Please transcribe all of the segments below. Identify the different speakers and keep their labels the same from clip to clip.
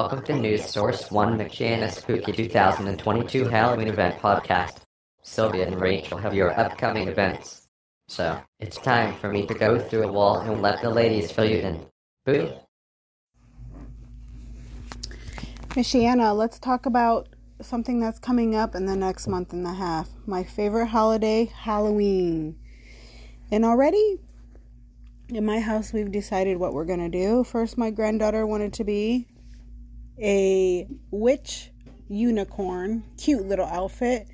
Speaker 1: Welcome to News Source 1 Michiana Spooky 2022 Halloween event podcast. Sylvia and Rachel have your upcoming events. So, it's time for me to go through a wall and let the ladies fill you in. Boo!
Speaker 2: Michiana, let's talk about something that's coming up in the next month and a half. My favorite holiday, Halloween. And already in my house, we've decided what we're going to do. First, my granddaughter wanted to be a witch unicorn, cute little outfit.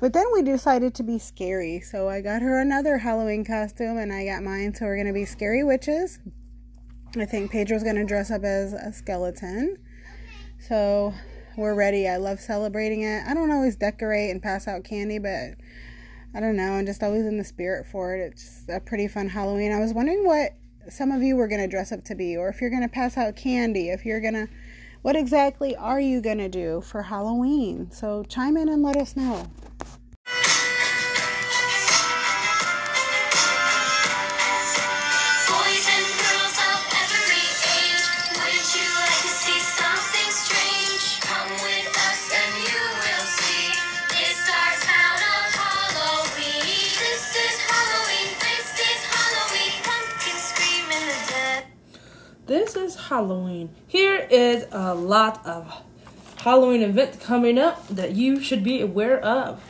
Speaker 2: But then we decided to be scary. So I got her another Halloween costume and I got mine. So we're going to be scary witches. I think Pedro's going to dress up as a skeleton. So we're ready. I love celebrating it. I don't always decorate and pass out candy, but I don't know. I'm just always in the spirit for it. It's a pretty fun Halloween. I was wondering what some of you were going to dress up to be, or if you're going to pass out candy, if you're going to, what exactly are you going to do for Halloween? So chime in and let us know.
Speaker 3: Halloween. Here is a lot of Halloween events coming up that you should be aware of.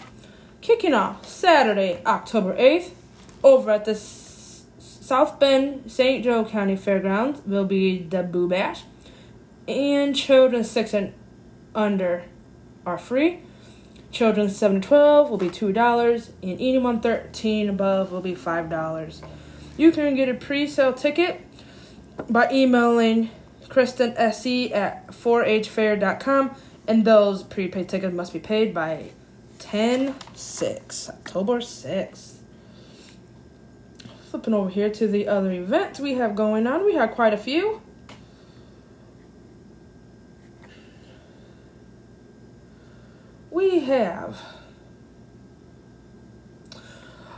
Speaker 3: Kicking off Saturday, October 8th, over at the S- South Bend St. Joe County Fairgrounds will be the Boo Bash. And children 6 and under are free. Children 7 to 12 will be $2, and anyone 13 above will be $5. You can get a pre sale ticket by emailing Kristen SE at 4hfair.com, and those prepaid tickets must be paid by 10 6, October 6th. Flipping over here to the other events we have going on, we have quite a few. We have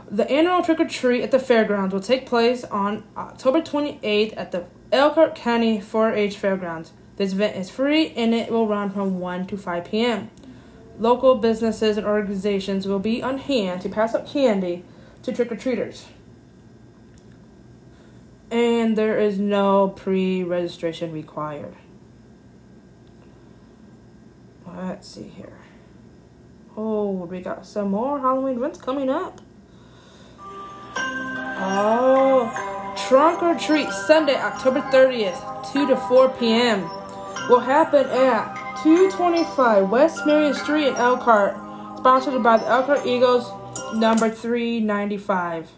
Speaker 3: the annual trick or treat at the fairgrounds will take place on October 28th at the Elkhart County 4 H Fairgrounds. This event is free and it will run from 1 to 5 p.m. Local businesses and organizations will be on hand to pass out candy to trick or treaters. And there is no pre registration required. Let's see here. Oh, we got some more Halloween events coming up. Oh, Trunk or Treat Sunday, October 30th, 2 to 4 p.m. will happen at 225 West Marion Street in Elkhart, sponsored by the Elkhart Eagles, number 395.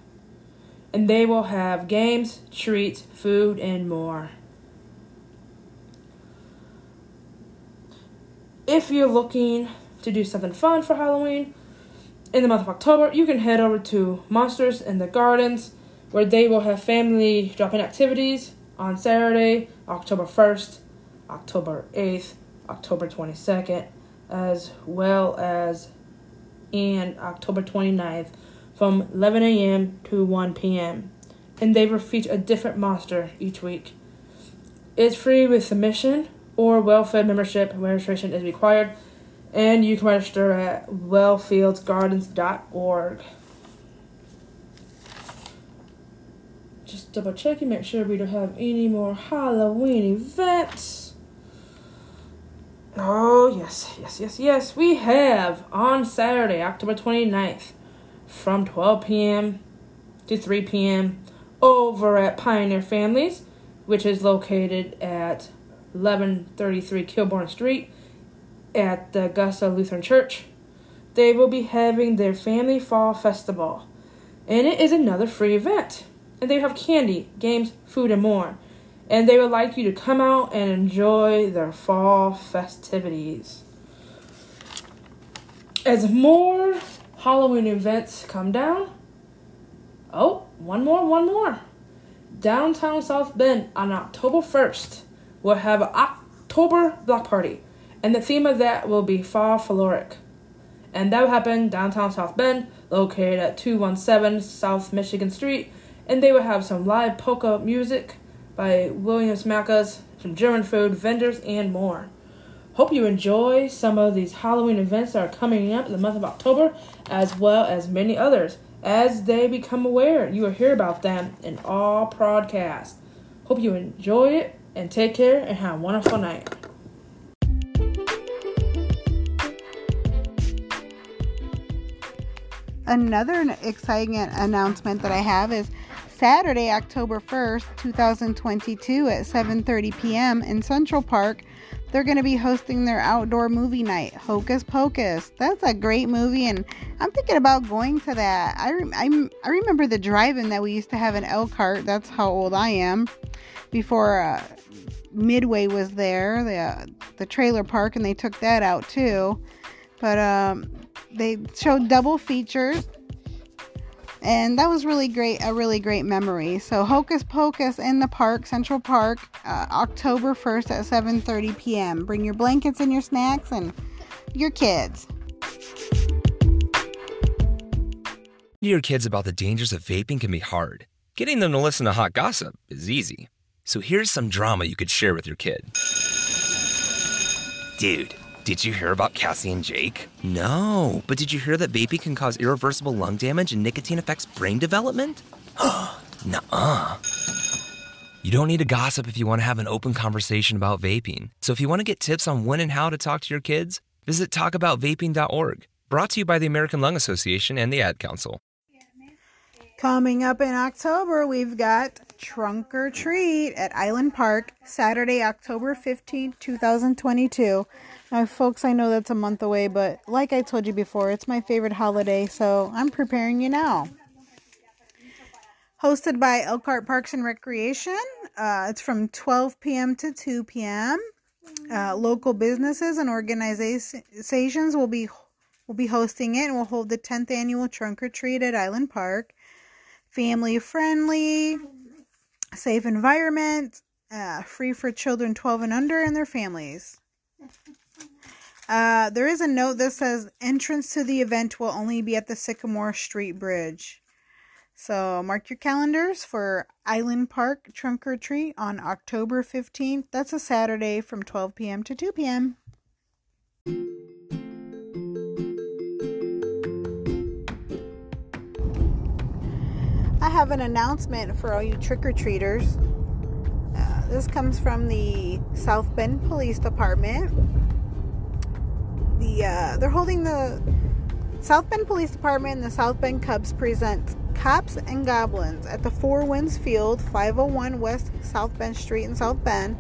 Speaker 3: And they will have games, treats, food, and more. If you're looking to do something fun for Halloween, in the month of October, you can head over to Monsters in the Gardens, where they will have family drop-in activities on Saturday, October 1st, October 8th, October 22nd, as well as and October 29th from 11 a.m. to 1 p.m. And they will feature a different monster each week. It's free with submission or Wellfield membership. Registration is required and you can register at wellfieldsgardens.org. Just double checking, make sure we don't have any more Halloween events. Oh, yes, yes, yes, yes. We have on Saturday, October 29th, from 12 p.m. to 3 p.m. over at Pioneer Families, which is located at 1133 Kilbourne Street at the Augusta Lutheran Church. They will be having their Family Fall Festival, and it is another free event. And they have candy, games, food, and more. And they would like you to come out and enjoy their fall festivities. As more Halloween events come down, oh, one more, one more. Downtown South Bend on October 1st will have an October block party and the theme of that will be Fall Folkloric. And that will happen downtown South Bend, located at 217 South Michigan Street. And they will have some live polka music by Williams Macas some German food, vendors, and more. Hope you enjoy some of these Halloween events that are coming up in the month of October, as well as many others. As they become aware, you will hear about them in all podcasts. Hope you enjoy it and take care and have a wonderful night.
Speaker 2: Another exciting announcement that I have is Saturday, October 1st, 2022 at 7:30 p.m. in Central Park. They're going to be hosting their outdoor movie night, Hocus Pocus. That's a great movie, and I'm thinking about going to that. I, rem- I, remember the drive-in that we used to have in Elkhart. That's how old I am. Before uh, Midway was there, the uh, the trailer park, and they took that out too. But um, they showed double features and that was really great a really great memory. So hocus pocus in the park central park uh, october 1st at 7.30 p.m bring your blankets and your snacks and your kids.
Speaker 4: Your kids about the dangers of vaping can be hard. Getting them to listen to hot gossip is easy. So here's some drama you could share with your kid. Dude did you hear about Cassie and Jake? No, but did you hear that vaping can cause irreversible lung damage and nicotine affects brain development? Nuh-uh. You don't need to gossip if you want to have an open conversation about vaping. So if you want to get tips on when and how to talk to your kids, visit talkaboutvaping.org. Brought to you by the American Lung Association and the Ad Council.
Speaker 2: Coming up in October, we've got Trunk or Treat at Island Park, Saturday, October 15th, 2022. Now, folks, I know that's a month away, but like I told you before, it's my favorite holiday, so I'm preparing you now. Hosted by Elkhart Parks and Recreation. Uh, it's from 12 p.m. to 2 p.m. Uh, local businesses and organizations will be will be hosting it and will hold the 10th annual Trunk or Treat at Island Park. Family friendly, safe environment, uh, free for children 12 and under and their families. Uh, there is a note that says entrance to the event will only be at the Sycamore Street Bridge. So mark your calendars for Island Park Trunk or Treat on October 15th. That's a Saturday from 12 p.m. to 2 p.m. I have an announcement for all you trick or treaters. Uh, this comes from the South Bend Police Department the uh, they're holding the South Bend Police Department and the South Bend Cubs present Cops and Goblins at the Four Winds Field, 501 West South Bend Street in South Bend,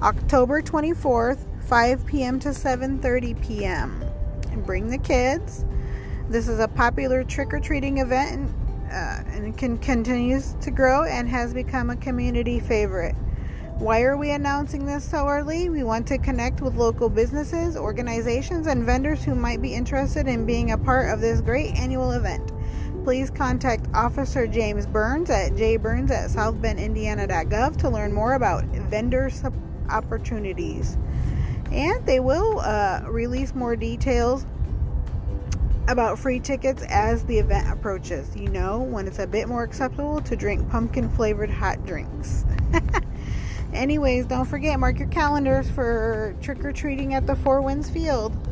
Speaker 2: October 24th, 5 p.m. to 7:30 p.m. And bring the kids. This is a popular trick or treating event, uh, and can continues to grow and has become a community favorite. Why are we announcing this so early? We want to connect with local businesses, organizations, and vendors who might be interested in being a part of this great annual event. Please contact Officer James Burns at jburns at southbendindiana.gov to learn more about vendor opportunities. And they will uh, release more details about free tickets as the event approaches. You know, when it's a bit more acceptable to drink pumpkin flavored hot drinks. Anyways, don't forget, mark your calendars for trick or treating at the Four Winds Field.